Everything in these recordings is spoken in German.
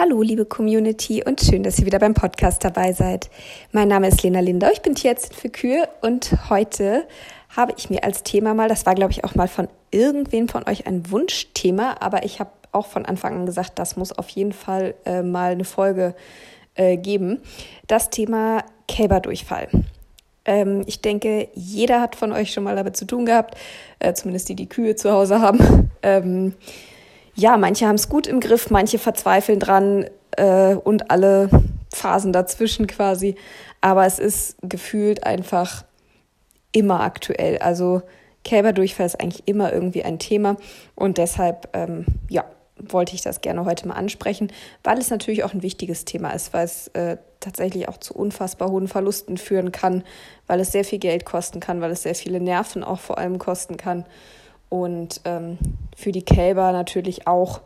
Hallo, liebe Community und schön, dass ihr wieder beim Podcast dabei seid. Mein Name ist Lena Linder, ich bin Tierärztin für Kühe und heute habe ich mir als Thema mal, das war glaube ich auch mal von irgendwem von euch ein Wunschthema, aber ich habe auch von Anfang an gesagt, das muss auf jeden Fall äh, mal eine Folge äh, geben. Das Thema Kälberdurchfall. Ähm, ich denke, jeder hat von euch schon mal damit zu tun gehabt, äh, zumindest die, die Kühe zu Hause haben. Ähm, ja, manche haben es gut im Griff, manche verzweifeln dran äh, und alle Phasen dazwischen quasi. Aber es ist gefühlt einfach immer aktuell. Also Kälberdurchfall ist eigentlich immer irgendwie ein Thema und deshalb, ähm, ja, wollte ich das gerne heute mal ansprechen, weil es natürlich auch ein wichtiges Thema ist, weil es äh, tatsächlich auch zu unfassbar hohen Verlusten führen kann, weil es sehr viel Geld kosten kann, weil es sehr viele Nerven auch vor allem kosten kann und ähm, für die Kälber natürlich auch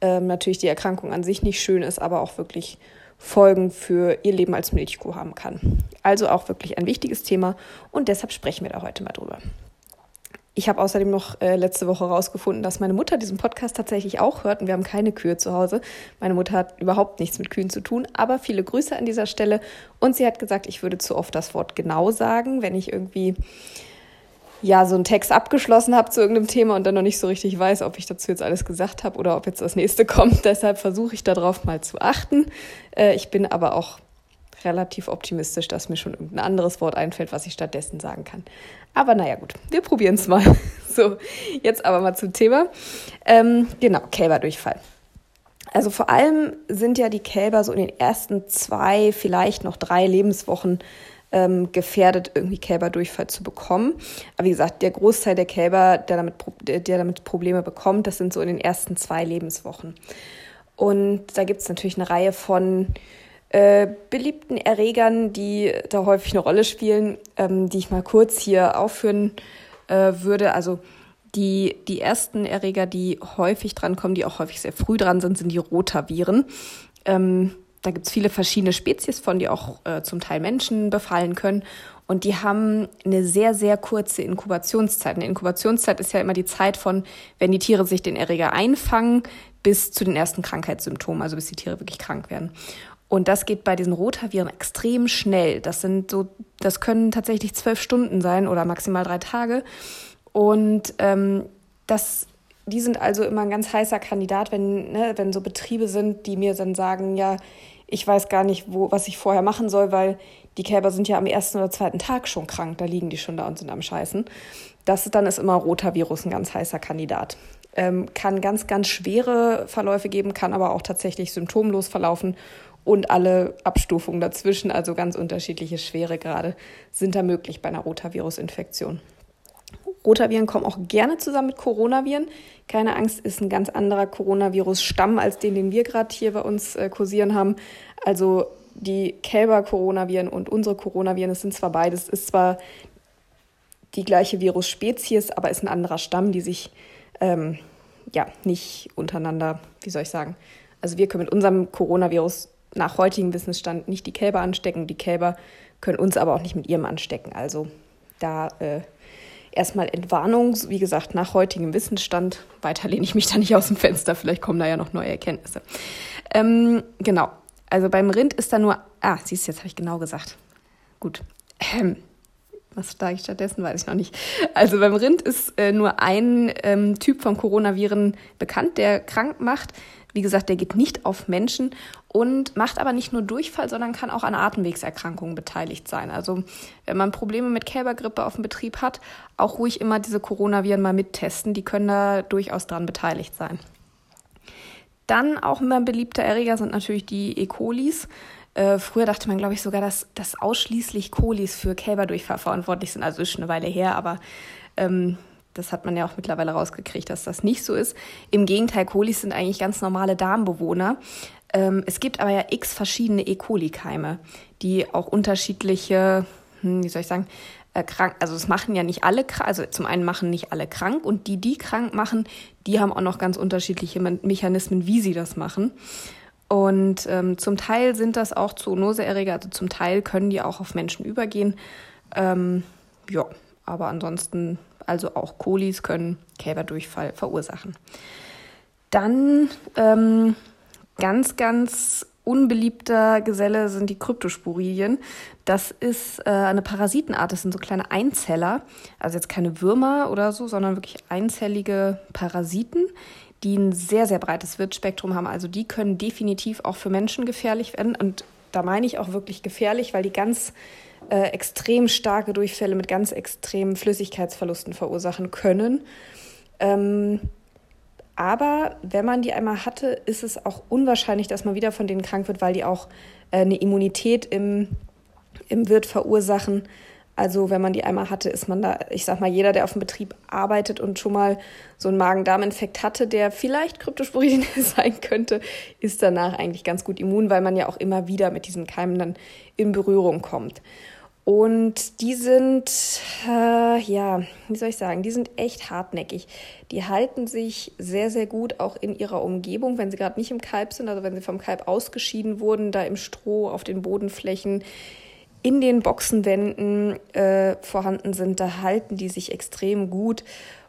ähm, natürlich die Erkrankung an sich nicht schön ist, aber auch wirklich Folgen für ihr Leben als Milchkuh haben kann. Also auch wirklich ein wichtiges Thema und deshalb sprechen wir da heute mal drüber. Ich habe außerdem noch äh, letzte Woche herausgefunden, dass meine Mutter diesen Podcast tatsächlich auch hört und wir haben keine Kühe zu Hause. Meine Mutter hat überhaupt nichts mit Kühen zu tun, aber viele Grüße an dieser Stelle und sie hat gesagt, ich würde zu oft das Wort genau sagen, wenn ich irgendwie ja so einen Text abgeschlossen habe zu irgendeinem Thema und dann noch nicht so richtig weiß, ob ich dazu jetzt alles gesagt habe oder ob jetzt das nächste kommt. Deshalb versuche ich darauf mal zu achten. Äh, ich bin aber auch relativ optimistisch, dass mir schon irgendein anderes Wort einfällt, was ich stattdessen sagen kann. Aber naja, gut, wir probieren es mal. So, jetzt aber mal zum Thema. Ähm, genau, Kälberdurchfall. Also vor allem sind ja die Kälber so in den ersten zwei, vielleicht noch drei Lebenswochen ähm, gefährdet, irgendwie Kälberdurchfall zu bekommen. Aber wie gesagt, der Großteil der Kälber, der damit, der damit Probleme bekommt, das sind so in den ersten zwei Lebenswochen. Und da gibt es natürlich eine Reihe von äh, beliebten Erregern, die da häufig eine Rolle spielen, ähm, die ich mal kurz hier aufführen äh, würde. Also die, die ersten Erreger, die häufig drankommen, die auch häufig sehr früh dran sind, sind die Rotaviren. Ähm, da gibt es viele verschiedene Spezies von, die auch äh, zum Teil Menschen befallen können. Und die haben eine sehr, sehr kurze Inkubationszeit. Eine Inkubationszeit ist ja immer die Zeit von, wenn die Tiere sich den Erreger einfangen, bis zu den ersten Krankheitssymptomen, also bis die Tiere wirklich krank werden. Und das geht bei diesen Rotaviren extrem schnell. Das sind so, das können tatsächlich zwölf Stunden sein oder maximal drei Tage. Und ähm, das die sind also immer ein ganz heißer Kandidat, wenn, ne, wenn so Betriebe sind, die mir dann sagen, ja, ich weiß gar nicht, wo, was ich vorher machen soll, weil die Kälber sind ja am ersten oder zweiten Tag schon krank, da liegen die schon da und sind am Scheißen. Das dann ist immer Rotavirus ein ganz heißer Kandidat. Ähm, kann ganz, ganz schwere Verläufe geben, kann aber auch tatsächlich symptomlos verlaufen und alle Abstufungen dazwischen, also ganz unterschiedliche Schweregrade, sind da möglich bei einer Rotavirus-Infektion. Rotaviren kommen auch gerne zusammen mit Coronaviren. Keine Angst, ist ein ganz anderer Coronavirus-Stamm als den, den wir gerade hier bei uns äh, kursieren haben. Also die Kälber-Coronaviren und unsere Coronaviren, es sind zwar beides, ist zwar die gleiche Virusspezies, aber ist ein anderer Stamm, die sich ähm, ja nicht untereinander, wie soll ich sagen, also wir können mit unserem Coronavirus nach heutigem Wissensstand nicht die Kälber anstecken, die Kälber können uns aber auch nicht mit ihrem anstecken. Also da äh, erstmal Entwarnung, wie gesagt, nach heutigem Wissensstand. Weiter lehne ich mich da nicht aus dem Fenster, vielleicht kommen da ja noch neue Erkenntnisse. Ähm, genau, also beim Rind ist da nur, ah, siehst du, jetzt habe ich genau gesagt. Gut. Ähm, was sage ich stattdessen, weiß ich noch nicht. Also beim Rind ist äh, nur ein ähm, Typ von Coronaviren bekannt, der krank macht. Wie gesagt, der geht nicht auf Menschen und macht aber nicht nur Durchfall, sondern kann auch an Atemwegserkrankungen beteiligt sein. Also wenn man Probleme mit Kälbergrippe auf dem Betrieb hat, auch ruhig immer diese Coronaviren mal mittesten. Die können da durchaus dran beteiligt sein. Dann auch immer ein beliebter Erreger sind natürlich die E. colis. Äh, früher dachte man, glaube ich, sogar, dass, dass ausschließlich Colis für Kälberdurchfall verantwortlich sind. Also ist schon eine Weile her, aber ähm, das hat man ja auch mittlerweile rausgekriegt, dass das nicht so ist. Im Gegenteil, Kolis sind eigentlich ganz normale Darmbewohner. Ähm, es gibt aber ja x verschiedene E. coli-Keime, die auch unterschiedliche, hm, wie soll ich sagen, äh, krank, also es machen ja nicht alle also zum einen machen nicht alle krank und die, die krank machen, die haben auch noch ganz unterschiedliche Mechanismen, wie sie das machen. Und ähm, zum Teil sind das auch Zoonoseerreger, also zum Teil können die auch auf Menschen übergehen. Ähm, ja, aber ansonsten also auch Kolis können Kälberdurchfall verursachen. Dann ähm, ganz, ganz unbeliebter Geselle sind die Kryptosporidien. Das ist äh, eine Parasitenart, das sind so kleine Einzeller, also jetzt keine Würmer oder so, sondern wirklich einzellige Parasiten, die ein sehr, sehr breites Wirtspektrum haben. Also die können definitiv auch für Menschen gefährlich werden. Und da meine ich auch wirklich gefährlich, weil die ganz äh, extrem starke Durchfälle mit ganz extremen Flüssigkeitsverlusten verursachen können. Ähm, aber wenn man die einmal hatte, ist es auch unwahrscheinlich, dass man wieder von denen krank wird, weil die auch äh, eine Immunität im, im Wirt verursachen. Also wenn man die einmal hatte, ist man da, ich sag mal, jeder, der auf dem Betrieb arbeitet und schon mal so einen Magen-Darm-Infekt hatte, der vielleicht Kryptosporidien sein könnte, ist danach eigentlich ganz gut immun, weil man ja auch immer wieder mit diesen Keimen dann in Berührung kommt. Und die sind, äh, ja, wie soll ich sagen, die sind echt hartnäckig. Die halten sich sehr, sehr gut auch in ihrer Umgebung, wenn sie gerade nicht im Kalb sind, also wenn sie vom Kalb ausgeschieden wurden, da im Stroh, auf den Bodenflächen, in den Boxenwänden äh, vorhanden sind, da halten die sich extrem gut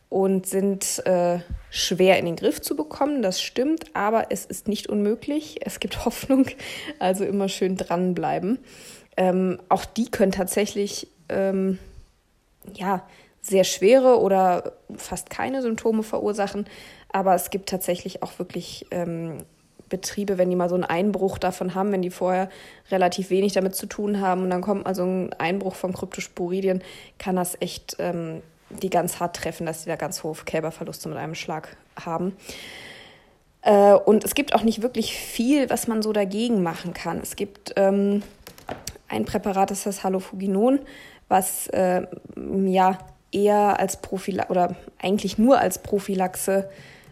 und sind äh, schwer in den Griff zu bekommen. Das stimmt, aber es ist nicht unmöglich. Es gibt Hoffnung, also immer schön dranbleiben. Ähm, auch die können tatsächlich ähm, ja, sehr schwere oder fast keine Symptome verursachen. Aber es gibt tatsächlich auch wirklich ähm, Betriebe, wenn die mal so einen Einbruch davon haben, wenn die vorher relativ wenig damit zu tun haben und dann kommt mal so ein Einbruch von Kryptosporidien, kann das echt ähm, die ganz hart treffen, dass die da ganz hohe Kälberverluste mit einem Schlag haben. Äh, und es gibt auch nicht wirklich viel, was man so dagegen machen kann. Es gibt ähm, ein Präparat ist das Halofuginon, was äh, ja eher als Prophylaxe oder eigentlich nur als Prophylaxe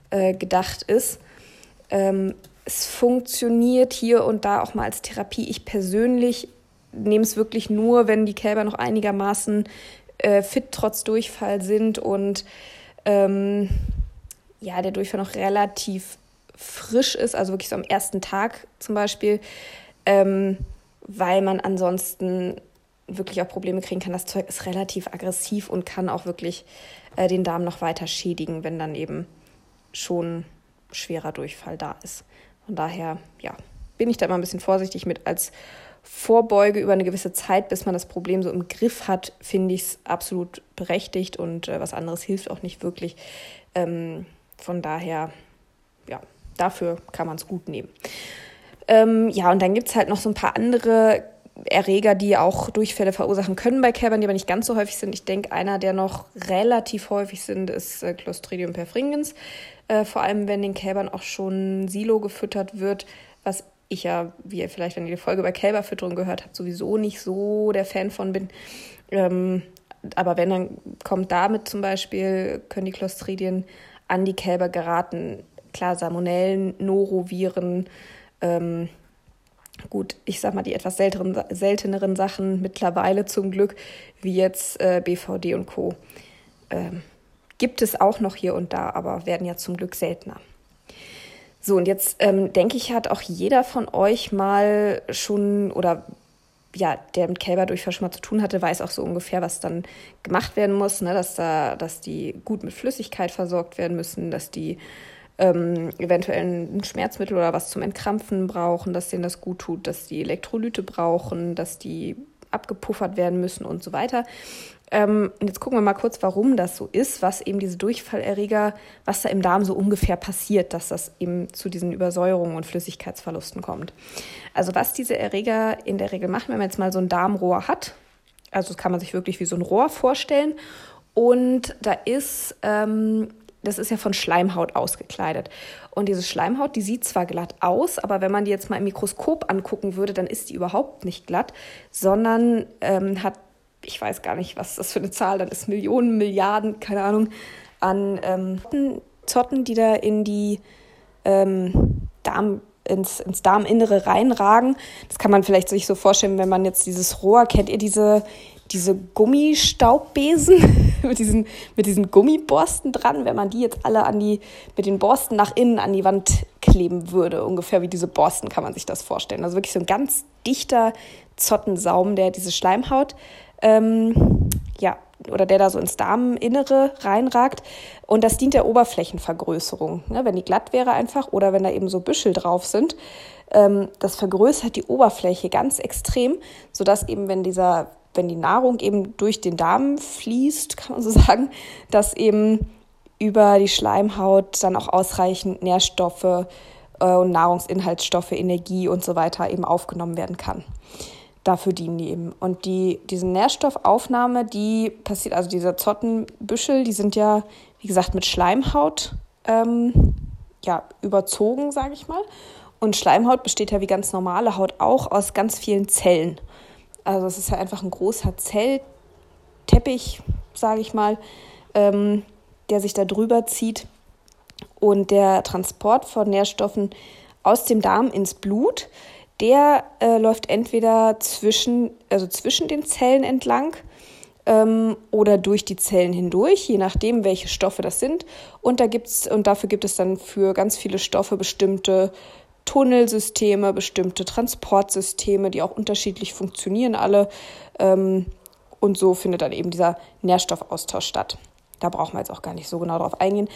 äh, gedacht ist. Ähm, es funktioniert hier und da auch mal als Therapie. Ich persönlich nehme es wirklich nur, wenn die Kälber noch einigermaßen äh, fit trotz Durchfall sind und ähm, ja, der Durchfall noch relativ frisch ist, also wirklich so am ersten Tag zum Beispiel. Ähm, weil man ansonsten wirklich auch Probleme kriegen kann. Das Zeug ist relativ aggressiv und kann auch wirklich äh, den Darm noch weiter schädigen, wenn dann eben schon schwerer Durchfall da ist. Von daher, ja, bin ich da immer ein bisschen vorsichtig mit. Als Vorbeuge über eine gewisse Zeit, bis man das Problem so im Griff hat, finde ich es absolut berechtigt und äh, was anderes hilft auch nicht wirklich. Ähm, von daher, ja, dafür kann man es gut nehmen. Ähm, ja, und dann gibt es halt noch so ein paar andere Erreger, die auch Durchfälle verursachen können bei Kälbern, die aber nicht ganz so häufig sind. Ich denke, einer, der noch relativ häufig sind, ist äh, Clostridium perfringens. Äh, vor allem, wenn den Kälbern auch schon Silo gefüttert wird, was ich ja, wie ihr vielleicht, wenn ihr die Folge bei Kälberfütterung gehört habt, sowieso nicht so der Fan von bin. Ähm, aber wenn, dann kommt damit zum Beispiel, können die Clostridien an die Kälber geraten. Klar, Salmonellen, Noroviren, ähm, gut, ich sag mal, die etwas selteren, selteneren Sachen mittlerweile zum Glück, wie jetzt äh, BVD und Co. Ähm, gibt es auch noch hier und da, aber werden ja zum Glück seltener. So, und jetzt ähm, denke ich, hat auch jeder von euch mal schon oder ja, der mit Kälberdurchfall schon mal zu tun hatte, weiß auch so ungefähr, was dann gemacht werden muss, ne? dass da, dass die gut mit Flüssigkeit versorgt werden müssen, dass die ähm, eventuell ein Schmerzmittel oder was zum Entkrampfen brauchen, dass denen das gut tut, dass die Elektrolyte brauchen, dass die abgepuffert werden müssen und so weiter. Ähm, jetzt gucken wir mal kurz, warum das so ist, was eben diese Durchfallerreger, was da im Darm so ungefähr passiert, dass das eben zu diesen Übersäuerungen und Flüssigkeitsverlusten kommt. Also was diese Erreger in der Regel machen, wenn man jetzt mal so ein Darmrohr hat, also das kann man sich wirklich wie so ein Rohr vorstellen und da ist ähm, das ist ja von Schleimhaut ausgekleidet. Und diese Schleimhaut, die sieht zwar glatt aus, aber wenn man die jetzt mal im Mikroskop angucken würde, dann ist die überhaupt nicht glatt, sondern ähm, hat, ich weiß gar nicht, was das für eine Zahl dann ist, Millionen, Milliarden, keine Ahnung, an ähm, Zotten, die da in die ähm, Darm, ins, ins Darminnere reinragen. Das kann man vielleicht sich so vorstellen, wenn man jetzt dieses Rohr, kennt ihr diese, diese Gummistaubbesen mit diesen, mit diesen Gummiborsten dran, wenn man die jetzt alle an die, mit den Borsten nach innen an die Wand kleben würde. Ungefähr wie diese Borsten kann man sich das vorstellen. Also wirklich so ein ganz dichter Zottensaum, der diese Schleimhaut ähm, ja, oder der da so ins Darminnere reinragt. Und das dient der Oberflächenvergrößerung. Ne? Wenn die glatt wäre einfach oder wenn da eben so Büschel drauf sind, ähm, das vergrößert die Oberfläche ganz extrem, sodass eben, wenn dieser, wenn die Nahrung eben durch den Darm fließt, kann man so sagen, dass eben über die Schleimhaut dann auch ausreichend Nährstoffe äh, und Nahrungsinhaltsstoffe, Energie und so weiter eben aufgenommen werden kann dafür dienen die eben. Und die, diese Nährstoffaufnahme, die passiert, also diese Zottenbüschel, die sind ja, wie gesagt, mit Schleimhaut ähm, ja, überzogen, sage ich mal. Und Schleimhaut besteht ja wie ganz normale Haut auch aus ganz vielen Zellen. Also es ist ja einfach ein großer Zellteppich, sage ich mal, ähm, der sich da drüber zieht. Und der Transport von Nährstoffen aus dem Darm ins Blut, der äh, läuft entweder zwischen, also zwischen den Zellen entlang ähm, oder durch die Zellen hindurch, je nachdem, welche Stoffe das sind. Und, da gibt's, und dafür gibt es dann für ganz viele Stoffe bestimmte Tunnelsysteme, bestimmte Transportsysteme, die auch unterschiedlich funktionieren alle. Ähm, und so findet dann eben dieser Nährstoffaustausch statt. Da brauchen wir jetzt auch gar nicht so genau drauf eingehen.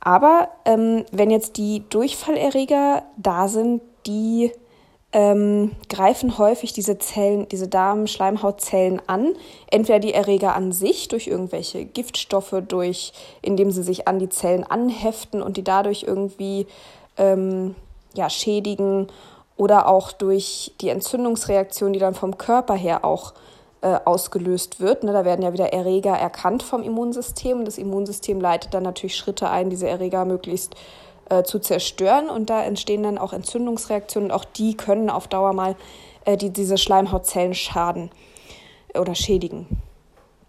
Aber ähm, wenn jetzt die Durchfallerreger da sind, die ähm, greifen häufig diese Zellen, diese Darm-Schleimhautzellen an. Entweder die Erreger an sich durch irgendwelche Giftstoffe, durch, indem sie sich an die Zellen anheften und die dadurch irgendwie ähm, ja, schädigen oder auch durch die Entzündungsreaktion, die dann vom Körper her auch äh, ausgelöst wird. Ne, da werden ja wieder Erreger erkannt vom Immunsystem. Das Immunsystem leitet dann natürlich Schritte ein, diese Erreger möglichst äh, zu zerstören. Und da entstehen dann auch Entzündungsreaktionen. Auch die können auf Dauer mal äh, die, diese Schleimhautzellen schaden oder schädigen.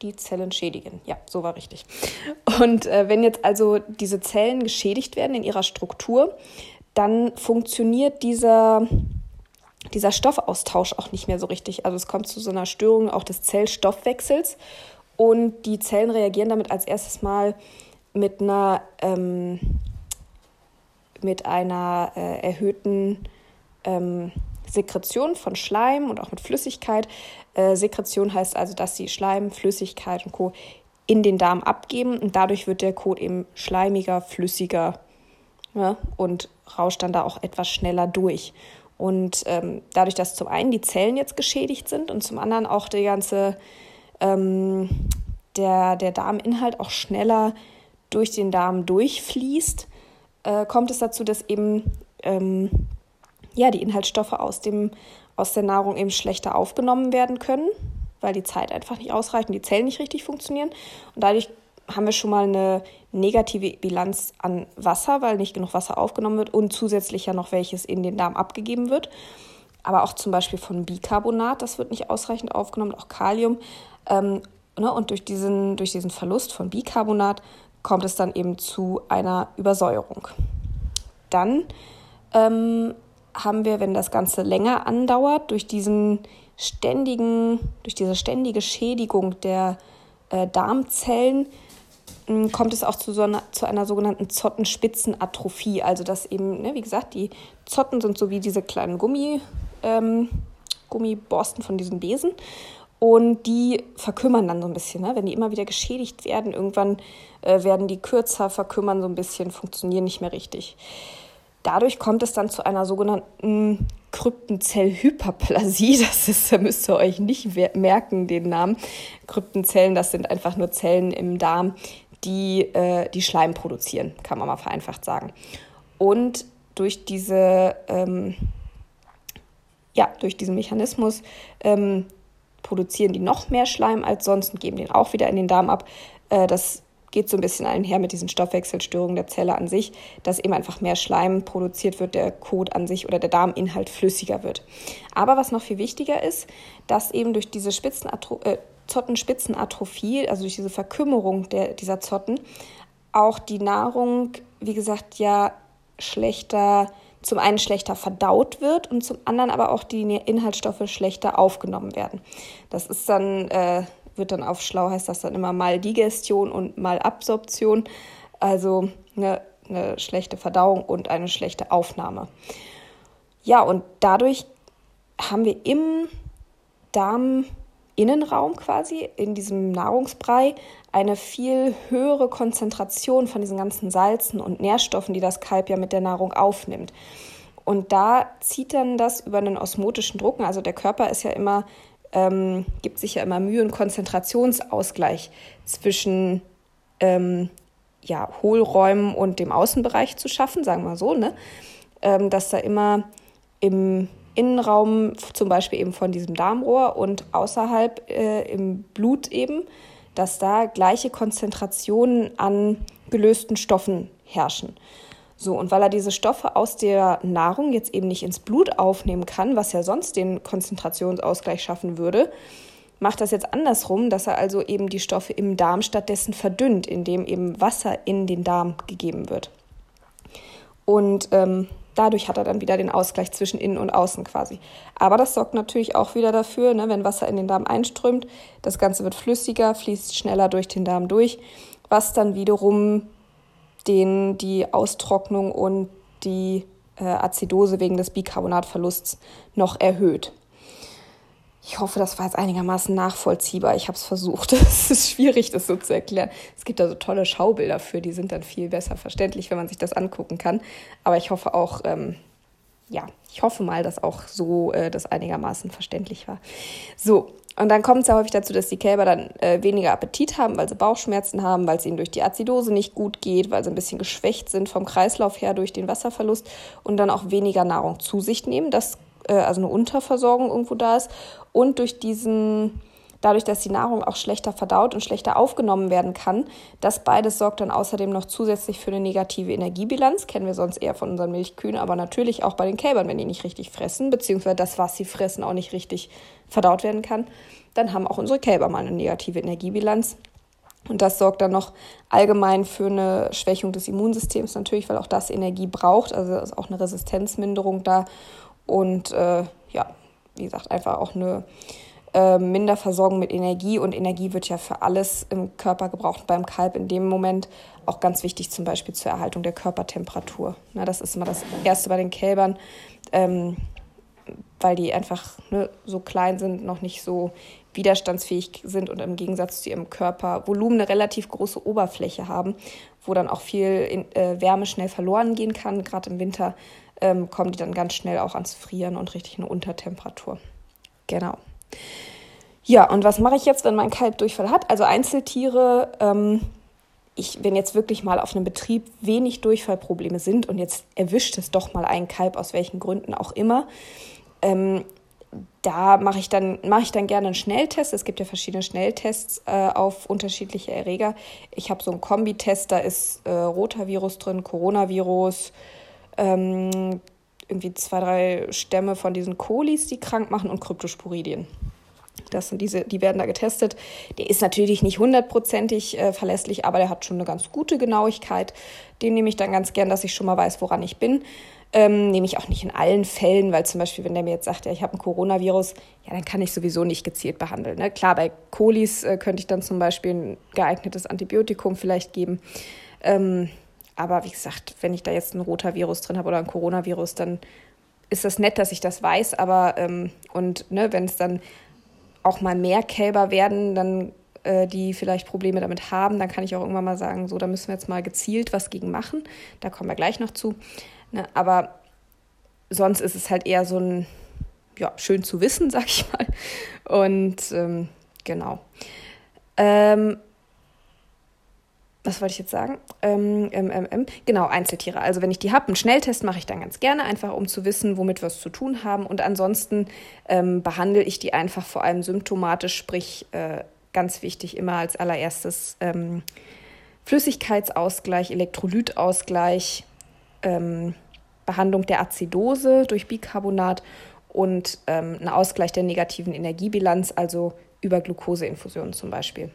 Die Zellen schädigen. Ja, so war richtig. Und wenn jetzt also diese Zellen geschädigt werden in ihrer Struktur, dann funktioniert dieser, dieser Stoffaustausch auch nicht mehr so richtig. Also es kommt zu so einer Störung auch des Zellstoffwechsels und die Zellen reagieren damit als erstes mal mit einer ähm, mit einer äh, erhöhten ähm, Sekretion von Schleim und auch mit Flüssigkeit. Äh, Sekretion heißt also, dass sie Schleim, Flüssigkeit und Co. in den Darm abgeben und dadurch wird der Kot eben schleimiger, flüssiger ja, und rauscht dann da auch etwas schneller durch. Und ähm, dadurch, dass zum einen die Zellen jetzt geschädigt sind und zum anderen auch die ganze, ähm, der, der Darminhalt auch schneller durch den Darm durchfließt, äh, kommt es dazu, dass eben ähm, ja, die Inhaltsstoffe aus, dem, aus der Nahrung eben schlechter aufgenommen werden können, weil die Zeit einfach nicht ausreicht und die Zellen nicht richtig funktionieren. Und dadurch haben wir schon mal eine negative Bilanz an Wasser, weil nicht genug Wasser aufgenommen wird und zusätzlich ja noch welches in den Darm abgegeben wird. Aber auch zum Beispiel von Bicarbonat, das wird nicht ausreichend aufgenommen, auch Kalium. Ähm, ne, und durch diesen, durch diesen Verlust von Bicarbonat kommt es dann eben zu einer Übersäuerung. Dann ähm, haben wir, wenn das Ganze länger andauert, durch diesen ständigen, durch diese ständige Schädigung der äh, Darmzellen, kommt es auch zu, so einer, zu einer sogenannten Zottenspitzenatrophie. Also dass eben, ne, wie gesagt, die Zotten sind so wie diese kleinen Gummi, ähm, Gummiborsten von diesen Besen. Und die verkümmern dann so ein bisschen, ne? wenn die immer wieder geschädigt werden. Irgendwann äh, werden die kürzer, verkümmern so ein bisschen, funktionieren nicht mehr richtig. Dadurch kommt es dann zu einer sogenannten Kryptenzellhyperplasie. Das ist, da müsst ihr euch nicht merken, den Namen. Kryptenzellen, das sind einfach nur Zellen im Darm, die, äh, die Schleim produzieren, kann man mal vereinfacht sagen. Und durch diese, ähm, ja, durch diesen Mechanismus ähm, produzieren die noch mehr Schleim als sonst und geben den auch wieder in den Darm ab. Äh, das geht so ein bisschen einher mit diesen Stoffwechselstörungen der Zelle an sich, dass eben einfach mehr Schleim produziert wird, der Kot an sich oder der Darminhalt flüssiger wird. Aber was noch viel wichtiger ist, dass eben durch diese Spitzenatro äh, Zottenspitzenatrophie, also durch diese Verkümmerung der, dieser Zotten, auch die Nahrung, wie gesagt, ja schlechter zum einen schlechter verdaut wird und zum anderen aber auch die Inhaltsstoffe schlechter aufgenommen werden. Das ist dann, äh, wird dann auf schlau heißt das dann immer mal Digestion und mal Absorption, also eine, eine schlechte Verdauung und eine schlechte Aufnahme. Ja, und dadurch haben wir im Darm Innenraum quasi, in diesem Nahrungsbrei, eine viel höhere Konzentration von diesen ganzen Salzen und Nährstoffen, die das Kalb ja mit der Nahrung aufnimmt. Und da zieht dann das über einen osmotischen Druck. Also der Körper ist ja immer, ähm, gibt sich ja immer Mühe, einen Konzentrationsausgleich zwischen ähm, ja, Hohlräumen und dem Außenbereich zu schaffen, sagen wir so, ne? Ähm, dass da immer im Innenraum zum Beispiel eben von diesem Darmrohr und außerhalb äh, im Blut eben, dass da gleiche Konzentrationen an gelösten Stoffen herrschen. So, und weil er diese Stoffe aus der Nahrung jetzt eben nicht ins Blut aufnehmen kann, was ja sonst den Konzentrationsausgleich schaffen würde, macht das jetzt andersrum, dass er also eben die Stoffe im Darm stattdessen verdünnt, indem eben Wasser in den Darm gegeben wird. Und ähm, dadurch hat er dann wieder den Ausgleich zwischen innen und außen quasi. Aber das sorgt natürlich auch wieder dafür, ne, wenn Wasser in den Darm einströmt, das Ganze wird flüssiger, fließt schneller durch den Darm durch, was dann wiederum den, die Austrocknung und die äh, Azidose wegen des Bicarbonatverlusts noch erhöht. Ich hoffe, das war jetzt einigermaßen nachvollziehbar. Ich habe es versucht. Es ist schwierig, das so zu erklären. Es gibt da so tolle Schaubilder für, die sind dann viel besser verständlich, wenn man sich das angucken kann. Aber ich hoffe auch, ähm, ja, ich hoffe mal, dass auch so äh, das einigermaßen verständlich war. So, und dann kommt es ja häufig dazu, dass die Kälber dann äh, weniger Appetit haben, weil sie Bauchschmerzen haben, weil es ihnen durch die Azidose nicht gut geht, weil sie ein bisschen geschwächt sind vom Kreislauf her durch den Wasserverlust und dann auch weniger Nahrung zu sich nehmen. Das äh, also eine Unterversorgung irgendwo da ist. Und durch diesen, dadurch, dass die Nahrung auch schlechter verdaut und schlechter aufgenommen werden kann, das beides sorgt dann außerdem noch zusätzlich für eine negative Energiebilanz. Kennen wir sonst eher von unseren Milchkühen, aber natürlich auch bei den Kälbern, wenn die nicht richtig fressen, beziehungsweise das, was sie fressen, auch nicht richtig verdaut werden kann. Dann haben auch unsere Kälber mal eine negative Energiebilanz. Und das sorgt dann noch allgemein für eine Schwächung des Immunsystems natürlich, weil auch das Energie braucht. Also ist auch eine Resistenzminderung da. Und äh, ja, wie gesagt, einfach auch eine äh, Minderversorgung mit Energie. Und Energie wird ja für alles im Körper gebraucht. Beim Kalb in dem Moment auch ganz wichtig, zum Beispiel zur Erhaltung der Körpertemperatur. Na, das ist immer das Erste bei den Kälbern. Ähm, weil die einfach ne, so klein sind, noch nicht so widerstandsfähig sind und im Gegensatz zu ihrem Körpervolumen eine relativ große Oberfläche haben, wo dann auch viel in, äh, Wärme schnell verloren gehen kann. Gerade im Winter ähm, kommen die dann ganz schnell auch ans Frieren und richtig eine Untertemperatur. Genau. Ja, und was mache ich jetzt, wenn mein Kalb Durchfall hat? Also Einzeltiere, ähm, ich, wenn jetzt wirklich mal auf einem Betrieb wenig Durchfallprobleme sind und jetzt erwischt es doch mal ein Kalb, aus welchen Gründen auch immer, ähm, da mache ich dann mache ich dann gerne einen Schnelltest. Es gibt ja verschiedene Schnelltests äh, auf unterschiedliche Erreger. Ich habe so einen Kombitest, da ist äh, Rotavirus drin, Coronavirus, ähm, irgendwie zwei, drei Stämme von diesen Kolis, die krank machen und Kryptosporidien. Das sind diese, die werden da getestet. Der ist natürlich nicht hundertprozentig äh, verlässlich, aber der hat schon eine ganz gute Genauigkeit. Den nehme ich dann ganz gern, dass ich schon mal weiß, woran ich bin. Ähm, nehme ich auch nicht in allen Fällen, weil zum Beispiel, wenn der mir jetzt sagt, ja, ich habe ein Coronavirus, ja, dann kann ich sowieso nicht gezielt behandeln. Ne? Klar, bei Kolis äh, könnte ich dann zum Beispiel ein geeignetes Antibiotikum vielleicht geben. Ähm, aber wie gesagt, wenn ich da jetzt ein roter Virus drin habe oder ein Coronavirus, dann ist das nett, dass ich das weiß. Aber ähm, und ne, wenn es dann auch mal mehr Kälber werden, dann äh, die vielleicht Probleme damit haben, dann kann ich auch irgendwann mal sagen, so, da müssen wir jetzt mal gezielt was gegen machen. Da kommen wir gleich noch zu. Ne, aber sonst ist es halt eher so ein, ja, schön zu wissen, sag ich mal. Und ähm, genau. Ähm, was wollte ich jetzt sagen? Ähm, ähm, ähm, ähm, genau, Einzeltiere. Also wenn ich die habe, einen Schnelltest mache ich dann ganz gerne, einfach um zu wissen, womit wir es zu tun haben. Und ansonsten ähm, behandle ich die einfach vor allem symptomatisch, sprich äh, ganz wichtig immer als allererstes ähm, Flüssigkeitsausgleich, Elektrolytausgleich, Behandlung der Azidose durch Bicarbonat und ein Ausgleich der negativen Energiebilanz, also über Glukoseinfusionen zum Beispiel.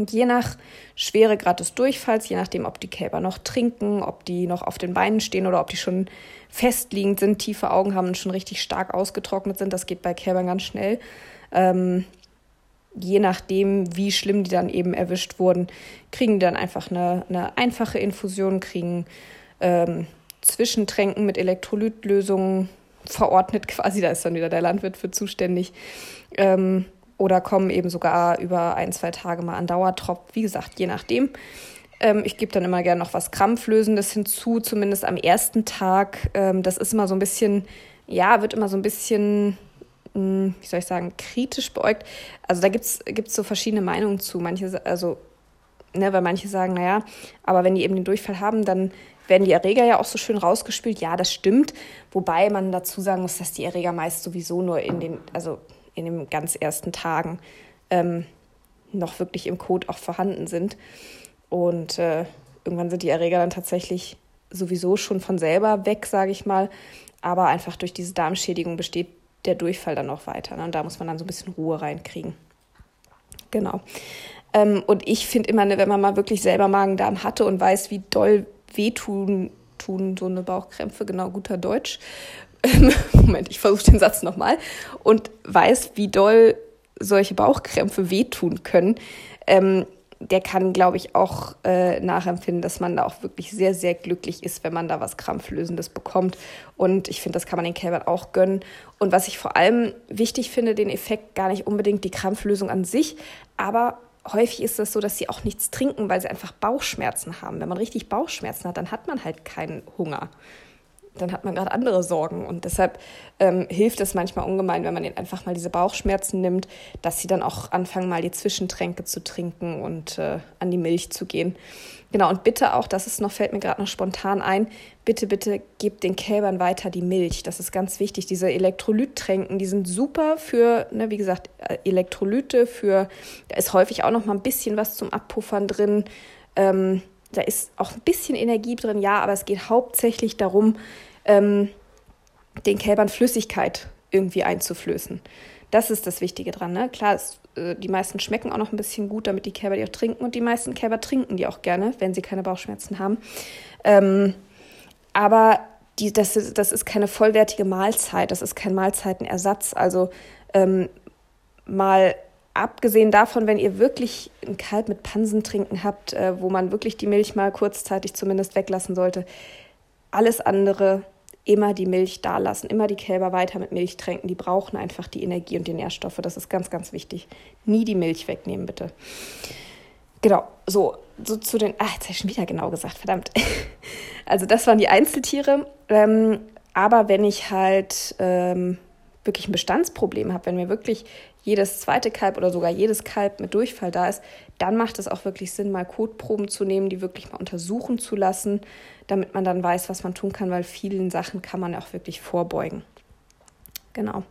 Und je nach Schweregrad des Durchfalls, je nachdem, ob die Kälber noch trinken, ob die noch auf den Beinen stehen oder ob die schon festliegend sind, tiefe Augen haben und schon richtig stark ausgetrocknet sind, das geht bei Kälbern ganz schnell. Ähm, je nachdem, wie schlimm die dann eben erwischt wurden, kriegen die dann einfach eine, eine einfache Infusion, kriegen ähm, Zwischentränken mit Elektrolytlösungen verordnet quasi, da ist dann wieder der Landwirt für zuständig. Ähm, oder kommen eben sogar über ein, zwei Tage mal an Dauertropf. Wie gesagt, je nachdem. Ähm, ich gebe dann immer gerne noch was Krampflösendes hinzu, zumindest am ersten Tag. Ähm, das ist immer so ein bisschen, ja, wird immer so ein bisschen, hm, wie soll ich sagen, kritisch beäugt. Also da gibt es so verschiedene Meinungen zu. Manche, also, ne, weil manche sagen, naja, aber wenn die eben den Durchfall haben, dann werden die Erreger ja auch so schön rausgespült. Ja, das stimmt. Wobei man dazu sagen muss, dass die Erreger meist sowieso nur in den, also in den ganz ersten Tagen ähm, noch wirklich im Code auch vorhanden sind. Und äh, irgendwann sind die Erreger dann tatsächlich sowieso schon von selber weg, sage ich mal. Aber einfach durch diese Darmschädigung besteht der Durchfall dann noch weiter. Ne? Und da muss man dann so ein bisschen Ruhe reinkriegen. Genau. Ähm, und ich finde immer, ne, wenn man mal wirklich selber Magen-Darm hatte und weiß, wie doll wehtun tun so eine Bauchkrämpfe, genau guter Deutsch. Moment, ich versuche den Satz nochmal. Und weiß, wie doll solche Bauchkrämpfe wehtun können, ähm, der kann, glaube ich, auch äh, nachempfinden, dass man da auch wirklich sehr, sehr glücklich ist, wenn man da was Krampflösendes bekommt. Und ich finde, das kann man den Kälbern auch gönnen. Und was ich vor allem wichtig finde, den Effekt gar nicht unbedingt die Krampflösung an sich, aber häufig ist es so, dass sie auch nichts trinken, weil sie einfach Bauchschmerzen haben. Wenn man richtig Bauchschmerzen hat, dann hat man halt keinen Hunger. Dann hat man gerade andere Sorgen. Und deshalb ähm, hilft es manchmal ungemein, wenn man ihnen einfach mal diese Bauchschmerzen nimmt, dass sie dann auch anfangen, mal die Zwischentränke zu trinken und äh, an die Milch zu gehen. Genau, und bitte auch, das ist noch, fällt mir gerade noch spontan ein, bitte, bitte gebt den Kälbern weiter die Milch. Das ist ganz wichtig. Diese Elektrolyttränken, die sind super für, ne, wie gesagt, äh, Elektrolyte, für, da ist häufig auch noch mal ein bisschen was zum Abpuffern drin. Ähm, da ist auch ein bisschen Energie drin, ja, aber es geht hauptsächlich darum, ähm, den Kälbern Flüssigkeit irgendwie einzuflößen. Das ist das Wichtige dran. Ne? Klar, es, äh, die meisten schmecken auch noch ein bisschen gut, damit die Kälber die auch trinken. Und die meisten Kälber trinken die auch gerne, wenn sie keine Bauchschmerzen haben. Ähm, aber die, das, ist, das ist keine vollwertige Mahlzeit, das ist kein Mahlzeitenersatz. Also ähm, mal abgesehen davon, wenn ihr wirklich ein Kalb mit Pansen trinken habt, äh, wo man wirklich die Milch mal kurzzeitig zumindest weglassen sollte, alles andere immer die Milch da lassen, immer die Kälber weiter mit Milch tränken. Die brauchen einfach die Energie und die Nährstoffe. Das ist ganz, ganz wichtig. Nie die Milch wegnehmen, bitte. Genau, so, so zu den. Ach, jetzt habe ich schon wieder genau gesagt, verdammt. Also, das waren die Einzeltiere. Ähm, aber wenn ich halt ähm, wirklich ein Bestandsproblem habe, wenn mir wirklich jedes zweite Kalb oder sogar jedes Kalb mit Durchfall da ist, dann macht es auch wirklich Sinn, mal Kotproben zu nehmen, die wirklich mal untersuchen zu lassen, damit man dann weiß, was man tun kann, weil vielen Sachen kann man auch wirklich vorbeugen. Genau.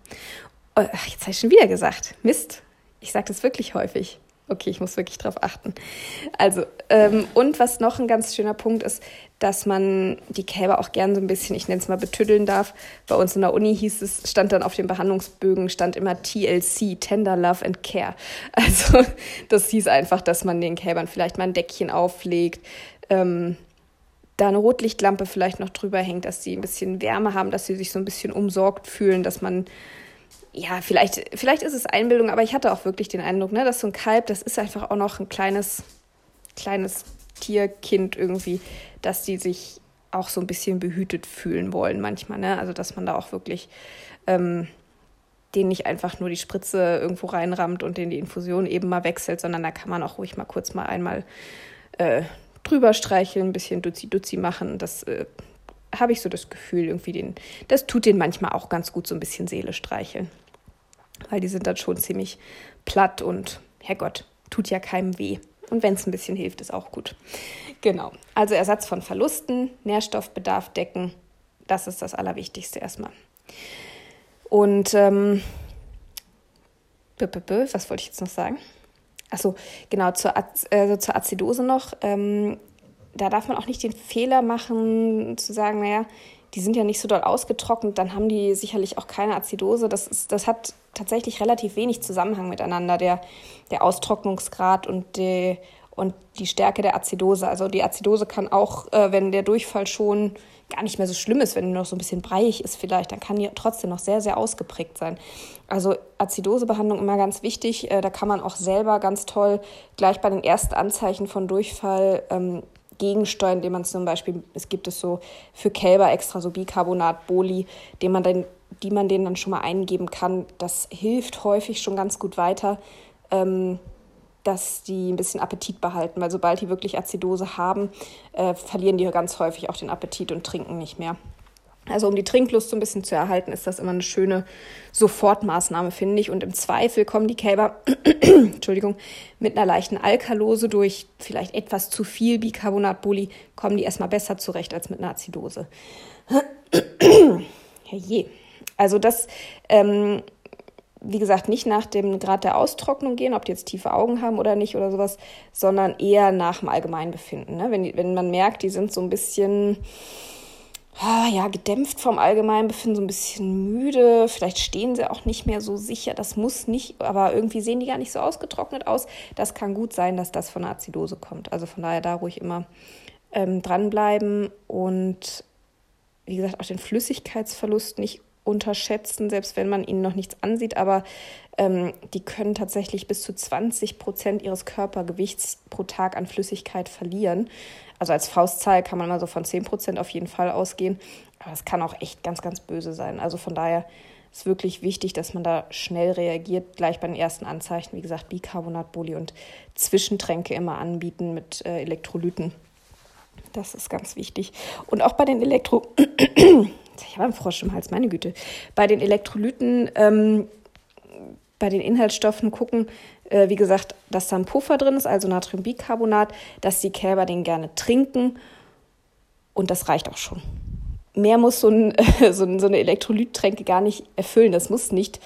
Oh, ach, jetzt habe ich schon wieder gesagt. Mist. Ich sage das wirklich häufig. Okay, ich muss wirklich drauf achten. Also, ähm, und was noch ein ganz schöner Punkt ist, dass man die Kälber auch gern so ein bisschen, ich nenne es mal, betüddeln darf. Bei uns in der Uni hieß es, stand dann auf den Behandlungsbögen, stand immer TLC, Tender Love and Care. Also, das hieß einfach, dass man den Kälbern vielleicht mal ein Deckchen auflegt, ähm, da eine Rotlichtlampe vielleicht noch drüber hängt, dass sie ein bisschen Wärme haben, dass sie sich so ein bisschen umsorgt fühlen, dass man ja, vielleicht, vielleicht ist es Einbildung, aber ich hatte auch wirklich den Eindruck, ne, dass so ein Kalb, das ist einfach auch noch ein kleines, kleines Tierkind irgendwie, dass die sich auch so ein bisschen behütet fühlen wollen manchmal, ne? Also dass man da auch wirklich ähm, denen nicht einfach nur die Spritze irgendwo reinrammt und den die Infusion eben mal wechselt, sondern da kann man auch ruhig mal kurz mal einmal äh, drüber streicheln, ein bisschen Duzi-Duzi machen. Das äh, habe ich so das Gefühl, irgendwie den, das tut den manchmal auch ganz gut, so ein bisschen Seele streicheln. Weil die sind dann schon ziemlich platt und Herrgott, tut ja keinem weh. Und wenn es ein bisschen hilft, ist auch gut. Genau. Also Ersatz von Verlusten, Nährstoffbedarf decken, das ist das Allerwichtigste erstmal. Und ähm, was wollte ich jetzt noch sagen? Achso, genau, zur, also zur Azidose noch. Ähm, da darf man auch nicht den Fehler machen, zu sagen, naja, die sind ja nicht so doll ausgetrocknet, dann haben die sicherlich auch keine Azidose. Das, ist, das hat tatsächlich relativ wenig Zusammenhang miteinander, der, der Austrocknungsgrad und die, und die Stärke der Azidose. Also die Azidose kann auch, äh, wenn der Durchfall schon gar nicht mehr so schlimm ist, wenn die noch so ein bisschen breiig ist vielleicht, dann kann die trotzdem noch sehr, sehr ausgeprägt sein. Also Azidosebehandlung immer ganz wichtig. Äh, da kann man auch selber ganz toll gleich bei den ersten Anzeichen von Durchfall ähm, gegensteuern, indem man zum Beispiel, es gibt es so für Kälber extra so Bicarbonat, Boli, den man dann die man denen dann schon mal eingeben kann. Das hilft häufig schon ganz gut weiter, ähm, dass die ein bisschen Appetit behalten, weil sobald die wirklich Azidose haben, äh, verlieren die ganz häufig auch den Appetit und trinken nicht mehr. Also um die Trinklust so ein bisschen zu erhalten, ist das immer eine schöne Sofortmaßnahme, finde ich. Und im Zweifel kommen die Kälber, Entschuldigung, mit einer leichten Alkalose durch vielleicht etwas zu viel Bicarbonat-Bulli, kommen die erstmal besser zurecht als mit einer Azidose. Herrje. Also das, ähm, wie gesagt, nicht nach dem Grad der Austrocknung gehen, ob die jetzt tiefe Augen haben oder nicht oder sowas, sondern eher nach dem Allgemeinbefinden. Ne? Wenn, wenn man merkt, die sind so ein bisschen ja, gedämpft vom Allgemeinbefinden, so ein bisschen müde. Vielleicht stehen sie auch nicht mehr so sicher. Das muss nicht, aber irgendwie sehen die gar nicht so ausgetrocknet aus. Das kann gut sein, dass das von der Azidose kommt. Also von daher da ruhig immer ähm, dranbleiben und wie gesagt, auch den Flüssigkeitsverlust nicht unterschätzen, selbst wenn man ihnen noch nichts ansieht. Aber ähm, die können tatsächlich bis zu 20 Prozent ihres Körpergewichts pro Tag an Flüssigkeit verlieren. Also als Faustzahl kann man mal so von 10 Prozent auf jeden Fall ausgehen. Aber es kann auch echt ganz, ganz böse sein. Also von daher ist wirklich wichtig, dass man da schnell reagiert, gleich bei den ersten Anzeichen. Wie gesagt, Bicarbonatboli und Zwischentränke immer anbieten mit äh, Elektrolyten. Das ist ganz wichtig. Und auch bei den Elektro... ich habe einen Frosch im Hals, meine Güte. Bei den Elektrolyten, ähm, bei den Inhaltsstoffen gucken, wie gesagt, dass da ein Puffer drin ist, also Natriumbicarbonat, dass die Kälber den gerne trinken. Und das reicht auch schon. Mehr muss so, ein, so eine Elektrolyttränke gar nicht erfüllen. Das muss nicht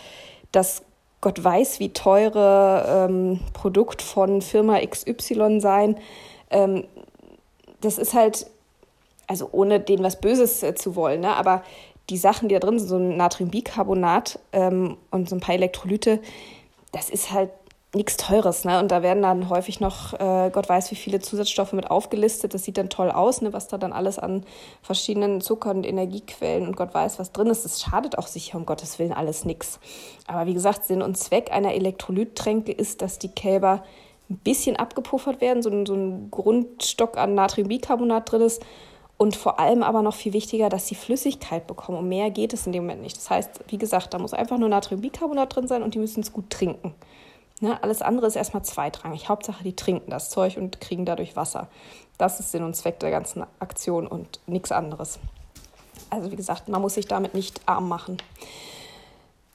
das Gott weiß, wie teure ähm, Produkt von Firma XY sein. Ähm, das ist halt, also ohne denen was Böses äh, zu wollen, ne? aber die Sachen, die da drin sind, so ein Natriumbicarbonat ähm, und so ein paar Elektrolyte, das ist halt nichts Teures, ne? Und da werden dann häufig noch, äh, Gott weiß, wie viele Zusatzstoffe mit aufgelistet. Das sieht dann toll aus, ne? Was da dann alles an verschiedenen Zucker- und Energiequellen und Gott weiß, was drin ist. Das schadet auch sicher um Gottes Willen alles nichts. Aber wie gesagt, Sinn und Zweck einer Elektrolyttränke ist, dass die Kälber ein bisschen abgepuffert werden, so ein, so ein Grundstock an Natriumbicarbonat drin ist. Und vor allem aber noch viel wichtiger, dass sie Flüssigkeit bekommen. Um mehr geht es in dem Moment nicht. Das heißt, wie gesagt, da muss einfach nur Natriumbicarbonat drin sein und die müssen es gut trinken. Ne? Alles andere ist erstmal zweitrangig. Hauptsache, die trinken das Zeug und kriegen dadurch Wasser. Das ist Sinn und Zweck der ganzen Aktion und nichts anderes. Also wie gesagt, man muss sich damit nicht arm machen.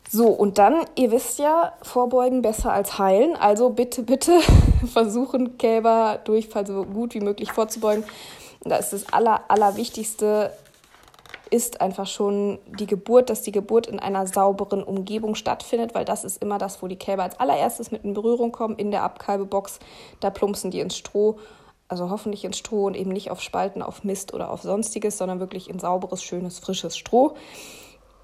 So, und dann, ihr wisst ja, vorbeugen besser als heilen. Also bitte, bitte versuchen, Kälberdurchfall so gut wie möglich vorzubeugen. Da ist das Aller, Allerwichtigste, ist einfach schon die Geburt, dass die Geburt in einer sauberen Umgebung stattfindet, weil das ist immer das, wo die Kälber als allererstes mit in Berührung kommen, in der Abkalbebox. Da plumpsen die ins Stroh, also hoffentlich ins Stroh und eben nicht auf Spalten, auf Mist oder auf sonstiges, sondern wirklich in sauberes, schönes, frisches Stroh.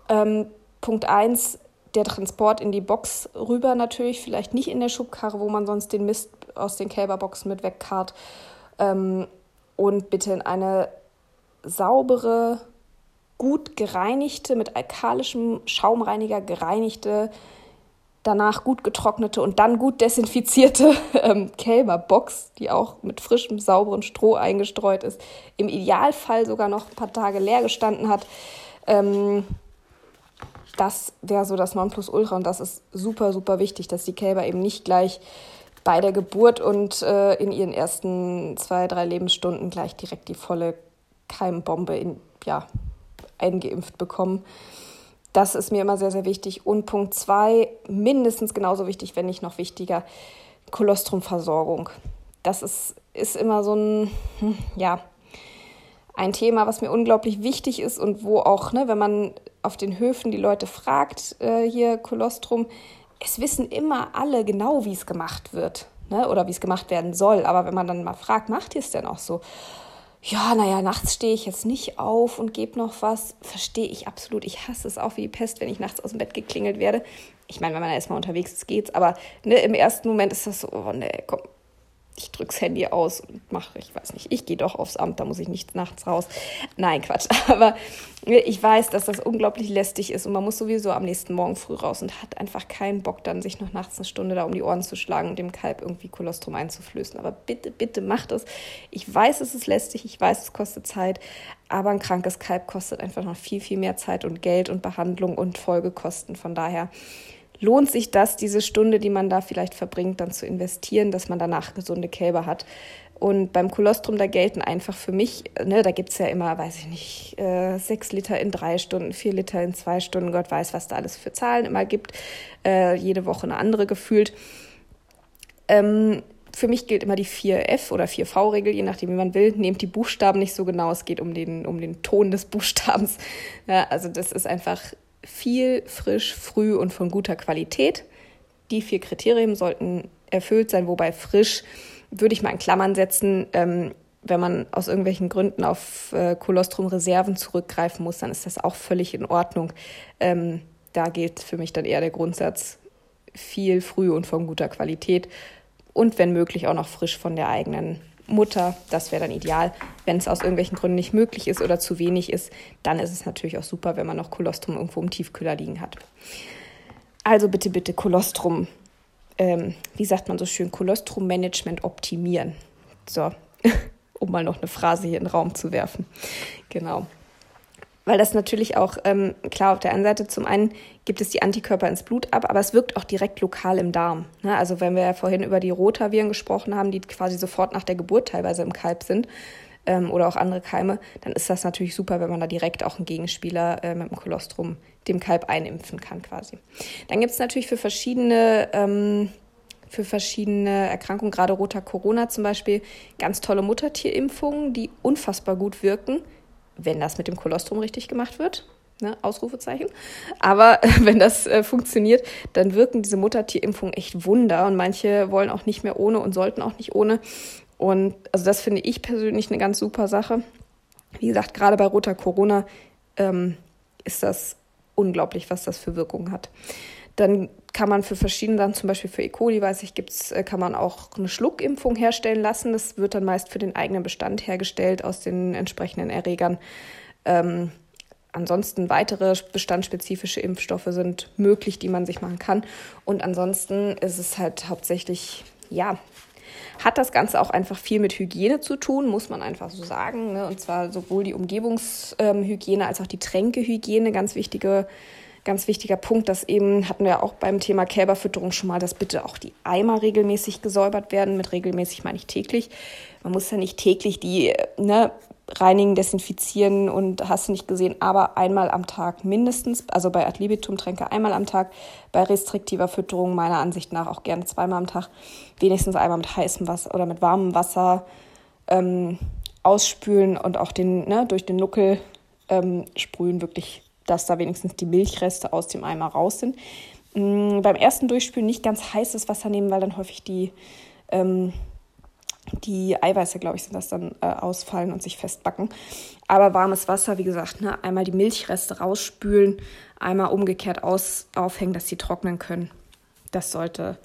Ähm, Punkt 1, der Transport in die Box rüber natürlich, vielleicht nicht in der Schubkarre, wo man sonst den Mist aus den Kälberboxen mit wegkarrt. Ähm, und bitte in eine saubere, gut gereinigte, mit alkalischem Schaumreiniger gereinigte, danach gut getrocknete und dann gut desinfizierte ähm, Kälberbox, die auch mit frischem, sauberen Stroh eingestreut ist, im Idealfall sogar noch ein paar Tage leer gestanden hat. Ähm, das wäre so das Nonplusultra und das ist super, super wichtig, dass die Kälber eben nicht gleich bei der Geburt und äh, in ihren ersten zwei, drei Lebensstunden gleich direkt die volle Keimbombe in, ja, eingeimpft bekommen. Das ist mir immer sehr, sehr wichtig. Und Punkt zwei, mindestens genauso wichtig, wenn nicht noch wichtiger, Kolostrumversorgung. Das ist, ist immer so ein, hm, ja, ein Thema, was mir unglaublich wichtig ist und wo auch, ne, wenn man auf den Höfen die Leute fragt, äh, hier Kolostrum, es wissen immer alle genau, wie es gemacht wird ne, oder wie es gemacht werden soll. Aber wenn man dann mal fragt, macht ihr es denn auch so? Ja, naja, nachts stehe ich jetzt nicht auf und gebe noch was. Verstehe ich absolut. Ich hasse es auch wie die Pest, wenn ich nachts aus dem Bett geklingelt werde. Ich meine, wenn man erstmal unterwegs ist, geht's. Aber ne, im ersten Moment ist das so, oh nee, komm, ich drück's Handy aus und mache, ich weiß nicht, ich gehe doch aufs Amt, da muss ich nicht nachts raus. Nein, Quatsch. Aber ich weiß, dass das unglaublich lästig ist und man muss sowieso am nächsten Morgen früh raus und hat einfach keinen Bock, dann sich noch nachts eine Stunde da um die Ohren zu schlagen und dem Kalb irgendwie Kolostrum einzuflößen. Aber bitte, bitte macht es. Ich weiß, es ist lästig, ich weiß, es kostet Zeit, aber ein krankes Kalb kostet einfach noch viel, viel mehr Zeit und Geld und Behandlung und Folgekosten. Von daher lohnt sich das, diese Stunde, die man da vielleicht verbringt, dann zu investieren, dass man danach gesunde Kälber hat. Und beim Kolostrum, da gelten einfach für mich, ne, da gibt es ja immer, weiß ich nicht, äh, sechs Liter in drei Stunden, vier Liter in zwei Stunden, Gott weiß, was da alles für Zahlen immer gibt, äh, jede Woche eine andere gefühlt. Ähm, für mich gilt immer die 4F oder 4V-Regel, je nachdem, wie man will. Nehmt die Buchstaben nicht so genau, es geht um den, um den Ton des Buchstabens. Ja, also das ist einfach viel, frisch, früh und von guter Qualität. Die vier Kriterien sollten erfüllt sein, wobei frisch würde ich mal in Klammern setzen. Ähm, wenn man aus irgendwelchen Gründen auf äh, Kolostrum-Reserven zurückgreifen muss, dann ist das auch völlig in Ordnung. Ähm, da gilt für mich dann eher der Grundsatz viel, früh und von guter Qualität und wenn möglich auch noch frisch von der eigenen Mutter. Das wäre dann ideal. Wenn es aus irgendwelchen Gründen nicht möglich ist oder zu wenig ist, dann ist es natürlich auch super, wenn man noch Kolostrum irgendwo im Tiefkühler liegen hat. Also bitte, bitte Kolostrum, ähm, wie sagt man so schön, Kolostrum-Management optimieren. So, um mal noch eine Phrase hier in den Raum zu werfen. Genau weil das natürlich auch, ähm, klar, auf der einen Seite zum einen gibt es die Antikörper ins Blut ab, aber es wirkt auch direkt lokal im Darm. Ne? Also wenn wir ja vorhin über die Rotaviren gesprochen haben, die quasi sofort nach der Geburt teilweise im Kalb sind ähm, oder auch andere Keime, dann ist das natürlich super, wenn man da direkt auch einen Gegenspieler äh, mit dem Kolostrum dem Kalb einimpfen kann quasi. Dann gibt es natürlich für verschiedene... Ähm, für verschiedene Erkrankungen, gerade roter Corona zum Beispiel, ganz tolle Muttertierimpfungen, die unfassbar gut wirken wenn das mit dem Kolostrum richtig gemacht wird. Ne, Ausrufezeichen. Aber wenn das äh, funktioniert, dann wirken diese Muttertierimpfungen echt Wunder und manche wollen auch nicht mehr ohne und sollten auch nicht ohne. Und also das finde ich persönlich eine ganz super Sache. Wie gesagt, gerade bei roter Corona ähm, ist das unglaublich, was das für Wirkungen hat. Dann kann man für verschiedene Sachen, zum Beispiel für E. coli, weiß ich, gibt's, äh, kann man auch eine Schluckimpfung herstellen lassen. Das wird dann meist für den eigenen Bestand hergestellt aus den entsprechenden Erregern. Ähm, ansonsten weitere bestandspezifische Impfstoffe sind möglich, die man sich machen kann. Und ansonsten ist es halt hauptsächlich, ja, hat das Ganze auch einfach viel mit Hygiene zu tun, muss man einfach so sagen. Ne? Und zwar sowohl die Umgebungshygiene ähm, als auch die Tränkehygiene, ganz wichtige ganz wichtiger Punkt, dass eben, hatten wir auch beim Thema Kälberfütterung schon mal, dass bitte auch die Eimer regelmäßig gesäubert werden. Mit regelmäßig meine ich täglich. Man muss ja nicht täglich die ne, reinigen, desinfizieren und hast du nicht gesehen, aber einmal am Tag mindestens, also bei Ad libitum Tränke einmal am Tag, bei restriktiver Fütterung meiner Ansicht nach auch gerne zweimal am Tag, wenigstens einmal mit heißem Wasser oder mit warmem Wasser ähm, ausspülen und auch den, ne, durch den Nuckel ähm, sprühen, wirklich dass da wenigstens die Milchreste aus dem Eimer raus sind. Mhm, beim ersten Durchspülen nicht ganz heißes Wasser nehmen, weil dann häufig die, ähm, die Eiweiße, glaube ich, sind das dann äh, ausfallen und sich festbacken. Aber warmes Wasser, wie gesagt, ne, einmal die Milchreste rausspülen, einmal umgekehrt aus, aufhängen, dass sie trocknen können. Das sollte,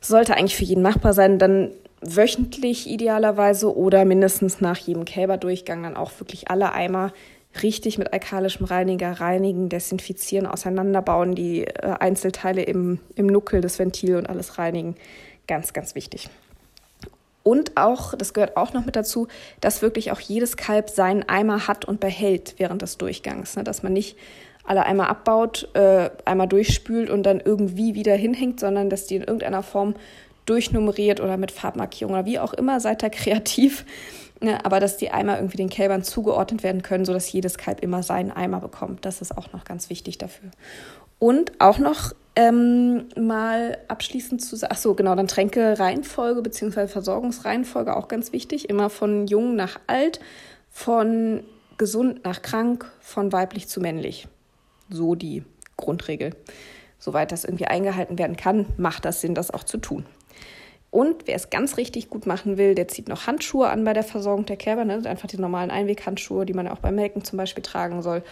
sollte eigentlich für jeden machbar sein. Dann wöchentlich idealerweise oder mindestens nach jedem Kälberdurchgang dann auch wirklich alle Eimer richtig mit alkalischem Reiniger reinigen, desinfizieren, auseinanderbauen, die äh, Einzelteile im, im Nuckel, das Ventil und alles reinigen. Ganz, ganz wichtig. Und auch, das gehört auch noch mit dazu, dass wirklich auch jedes Kalb seinen Eimer hat und behält während des Durchgangs. Ne? Dass man nicht alle Eimer abbaut, äh, einmal durchspült und dann irgendwie wieder hinhängt, sondern dass die in irgendeiner Form durchnummeriert oder mit Farbmarkierung oder wie auch immer, seid da kreativ Ne, aber dass die Eimer irgendwie den Kälbern zugeordnet werden können, sodass jedes Kalb immer seinen Eimer bekommt. Das ist auch noch ganz wichtig dafür. Und auch noch ähm, mal abschließend zu sagen, ach so, genau, dann Tränke-Reihenfolge bzw. Versorgungsreihenfolge auch ganz wichtig. Immer von jung nach alt, von gesund nach krank, von weiblich zu männlich. So die Grundregel. Soweit das irgendwie eingehalten werden kann, macht das Sinn, das auch zu tun. Und wer es ganz richtig gut machen will, der zieht noch Handschuhe an bei der Versorgung der Kälber, ne? einfach die normalen Einweghandschuhe, die man auch beim Melken zum Beispiel tragen soll.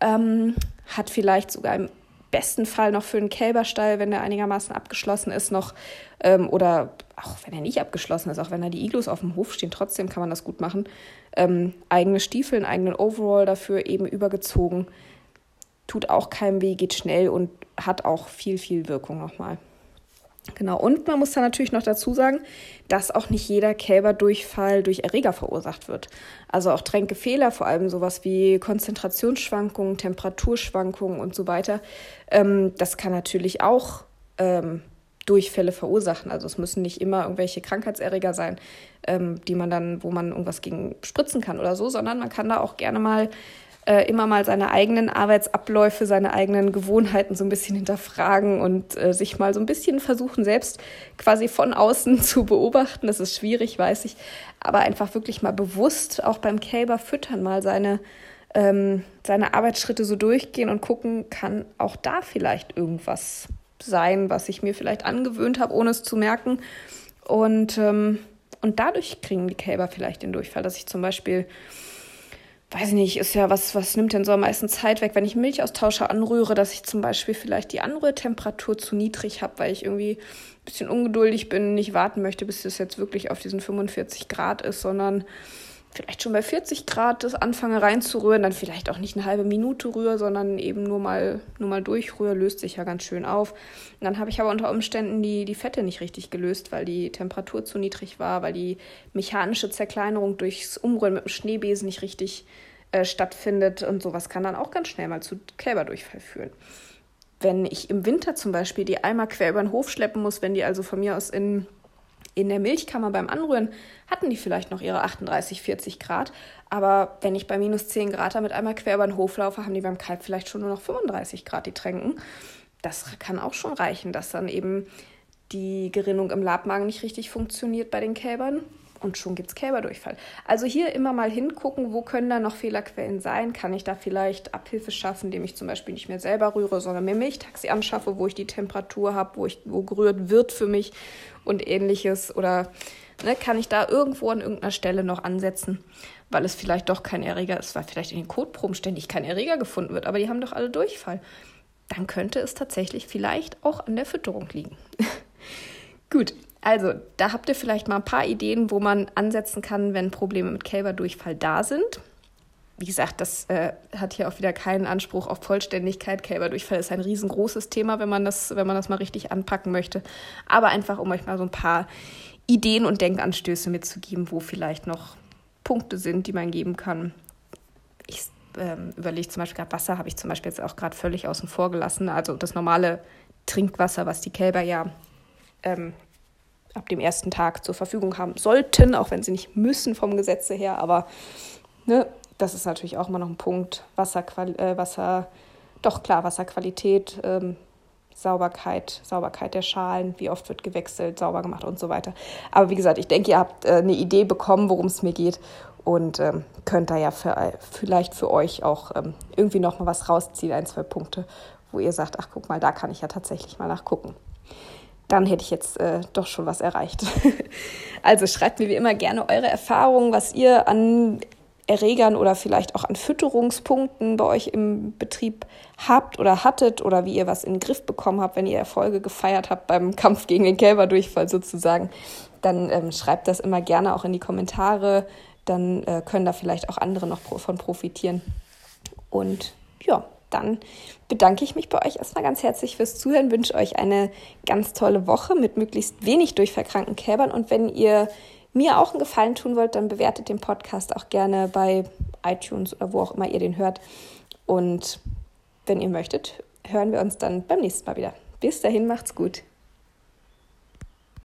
Ähm, hat vielleicht sogar im besten Fall noch für einen Kälberstall, wenn der einigermaßen abgeschlossen ist, noch ähm, oder auch wenn er nicht abgeschlossen ist, auch wenn da die Iglus auf dem Hof stehen, trotzdem kann man das gut machen. Ähm, eigene Stiefel, einen eigenen Overall dafür eben übergezogen. Tut auch keinem weh, geht schnell und hat auch viel, viel Wirkung nochmal. Genau, und man muss da natürlich noch dazu sagen, dass auch nicht jeder Kälberdurchfall durch Erreger verursacht wird. Also auch Tränkefehler, vor allem sowas wie Konzentrationsschwankungen, Temperaturschwankungen und so weiter, ähm, das kann natürlich auch ähm, Durchfälle verursachen. Also es müssen nicht immer irgendwelche Krankheitserreger sein, ähm, die man dann, wo man irgendwas gegen spritzen kann oder so, sondern man kann da auch gerne mal äh, immer mal seine eigenen Arbeitsabläufe, seine eigenen Gewohnheiten so ein bisschen hinterfragen und äh, sich mal so ein bisschen versuchen, selbst quasi von außen zu beobachten. Das ist schwierig, weiß ich, aber einfach wirklich mal bewusst auch beim Kälber füttern, mal seine, ähm, seine Arbeitsschritte so durchgehen und gucken, kann auch da vielleicht irgendwas sein, was ich mir vielleicht angewöhnt habe, ohne es zu merken. Und, ähm, und dadurch kriegen die Kälber vielleicht den Durchfall, dass ich zum Beispiel weiß ich nicht, ist ja was, was nimmt denn so am meisten Zeit weg, wenn ich Milchaustauscher anrühre, dass ich zum Beispiel vielleicht die Anrührtemperatur zu niedrig habe, weil ich irgendwie ein bisschen ungeduldig bin, nicht warten möchte, bis es jetzt wirklich auf diesen 45 Grad ist, sondern vielleicht schon bei 40 Grad das anfange reinzurühren, dann vielleicht auch nicht eine halbe Minute rühre, sondern eben nur mal, nur mal durchrühre, löst sich ja ganz schön auf. Und dann habe ich aber unter Umständen die, die Fette nicht richtig gelöst, weil die Temperatur zu niedrig war, weil die mechanische Zerkleinerung durchs Umrühren mit dem Schneebesen nicht richtig äh, stattfindet und sowas kann dann auch ganz schnell mal zu Kälberdurchfall führen. Wenn ich im Winter zum Beispiel die Eimer quer über den Hof schleppen muss, wenn die also von mir aus in in der Milchkammer beim Anrühren hatten die vielleicht noch ihre 38, 40 Grad. Aber wenn ich bei minus 10 Grad damit einmal quer über den Hof laufe, haben die beim Kalb vielleicht schon nur noch 35 Grad, die Tränken. Das kann auch schon reichen, dass dann eben die Gerinnung im Labmagen nicht richtig funktioniert bei den Kälbern und schon gibt es Kälberdurchfall. Also hier immer mal hingucken, wo können da noch Fehlerquellen sein? Kann ich da vielleicht Abhilfe schaffen, indem ich zum Beispiel nicht mehr selber rühre, sondern mir Milchtaxi anschaffe, wo ich die Temperatur habe, wo, wo gerührt wird für mich und ähnliches? Oder ne, kann ich da irgendwo an irgendeiner Stelle noch ansetzen, weil es vielleicht doch kein Erreger ist, weil vielleicht in den Kotproben ständig kein Erreger gefunden wird, aber die haben doch alle Durchfall. Dann könnte es tatsächlich vielleicht auch an der Fütterung liegen. Gut, also, da habt ihr vielleicht mal ein paar Ideen, wo man ansetzen kann, wenn Probleme mit Kälberdurchfall da sind. Wie gesagt, das äh, hat hier auch wieder keinen Anspruch auf Vollständigkeit. Kälberdurchfall ist ein riesengroßes Thema, wenn man das, wenn man das mal richtig anpacken möchte. Aber einfach, um euch mal so ein paar Ideen und Denkanstöße mitzugeben, wo vielleicht noch Punkte sind, die man geben kann. Ich ähm, überlege zum Beispiel gerade Wasser, habe ich zum Beispiel jetzt auch gerade völlig außen vor gelassen. Also das normale Trinkwasser, was die Kälber ja ähm, ab dem ersten Tag zur Verfügung haben sollten, auch wenn sie nicht müssen vom Gesetze her. Aber ne, das ist natürlich auch immer noch ein Punkt. Wasserqual äh, Wasser, doch klar, Wasserqualität, ähm, Sauberkeit, Sauberkeit der Schalen, wie oft wird gewechselt, sauber gemacht und so weiter. Aber wie gesagt, ich denke, ihr habt äh, eine Idee bekommen, worum es mir geht und ähm, könnt da ja für, äh, vielleicht für euch auch ähm, irgendwie noch mal was rausziehen, ein, zwei Punkte, wo ihr sagt, ach guck mal, da kann ich ja tatsächlich mal nachgucken dann hätte ich jetzt äh, doch schon was erreicht. also schreibt mir wie immer gerne eure Erfahrungen, was ihr an Erregern oder vielleicht auch an Fütterungspunkten bei euch im Betrieb habt oder hattet oder wie ihr was in den Griff bekommen habt, wenn ihr Erfolge gefeiert habt beim Kampf gegen den Kälberdurchfall sozusagen, dann ähm, schreibt das immer gerne auch in die Kommentare. Dann äh, können da vielleicht auch andere noch von profitieren. Und ja, dann bedanke ich mich bei euch erstmal ganz herzlich fürs Zuhören, wünsche euch eine ganz tolle Woche mit möglichst wenig durchverkrankten Kälbern und wenn ihr mir auch einen Gefallen tun wollt, dann bewertet den Podcast auch gerne bei iTunes oder wo auch immer ihr den hört. Und wenn ihr möchtet, hören wir uns dann beim nächsten Mal wieder. Bis dahin, macht's gut.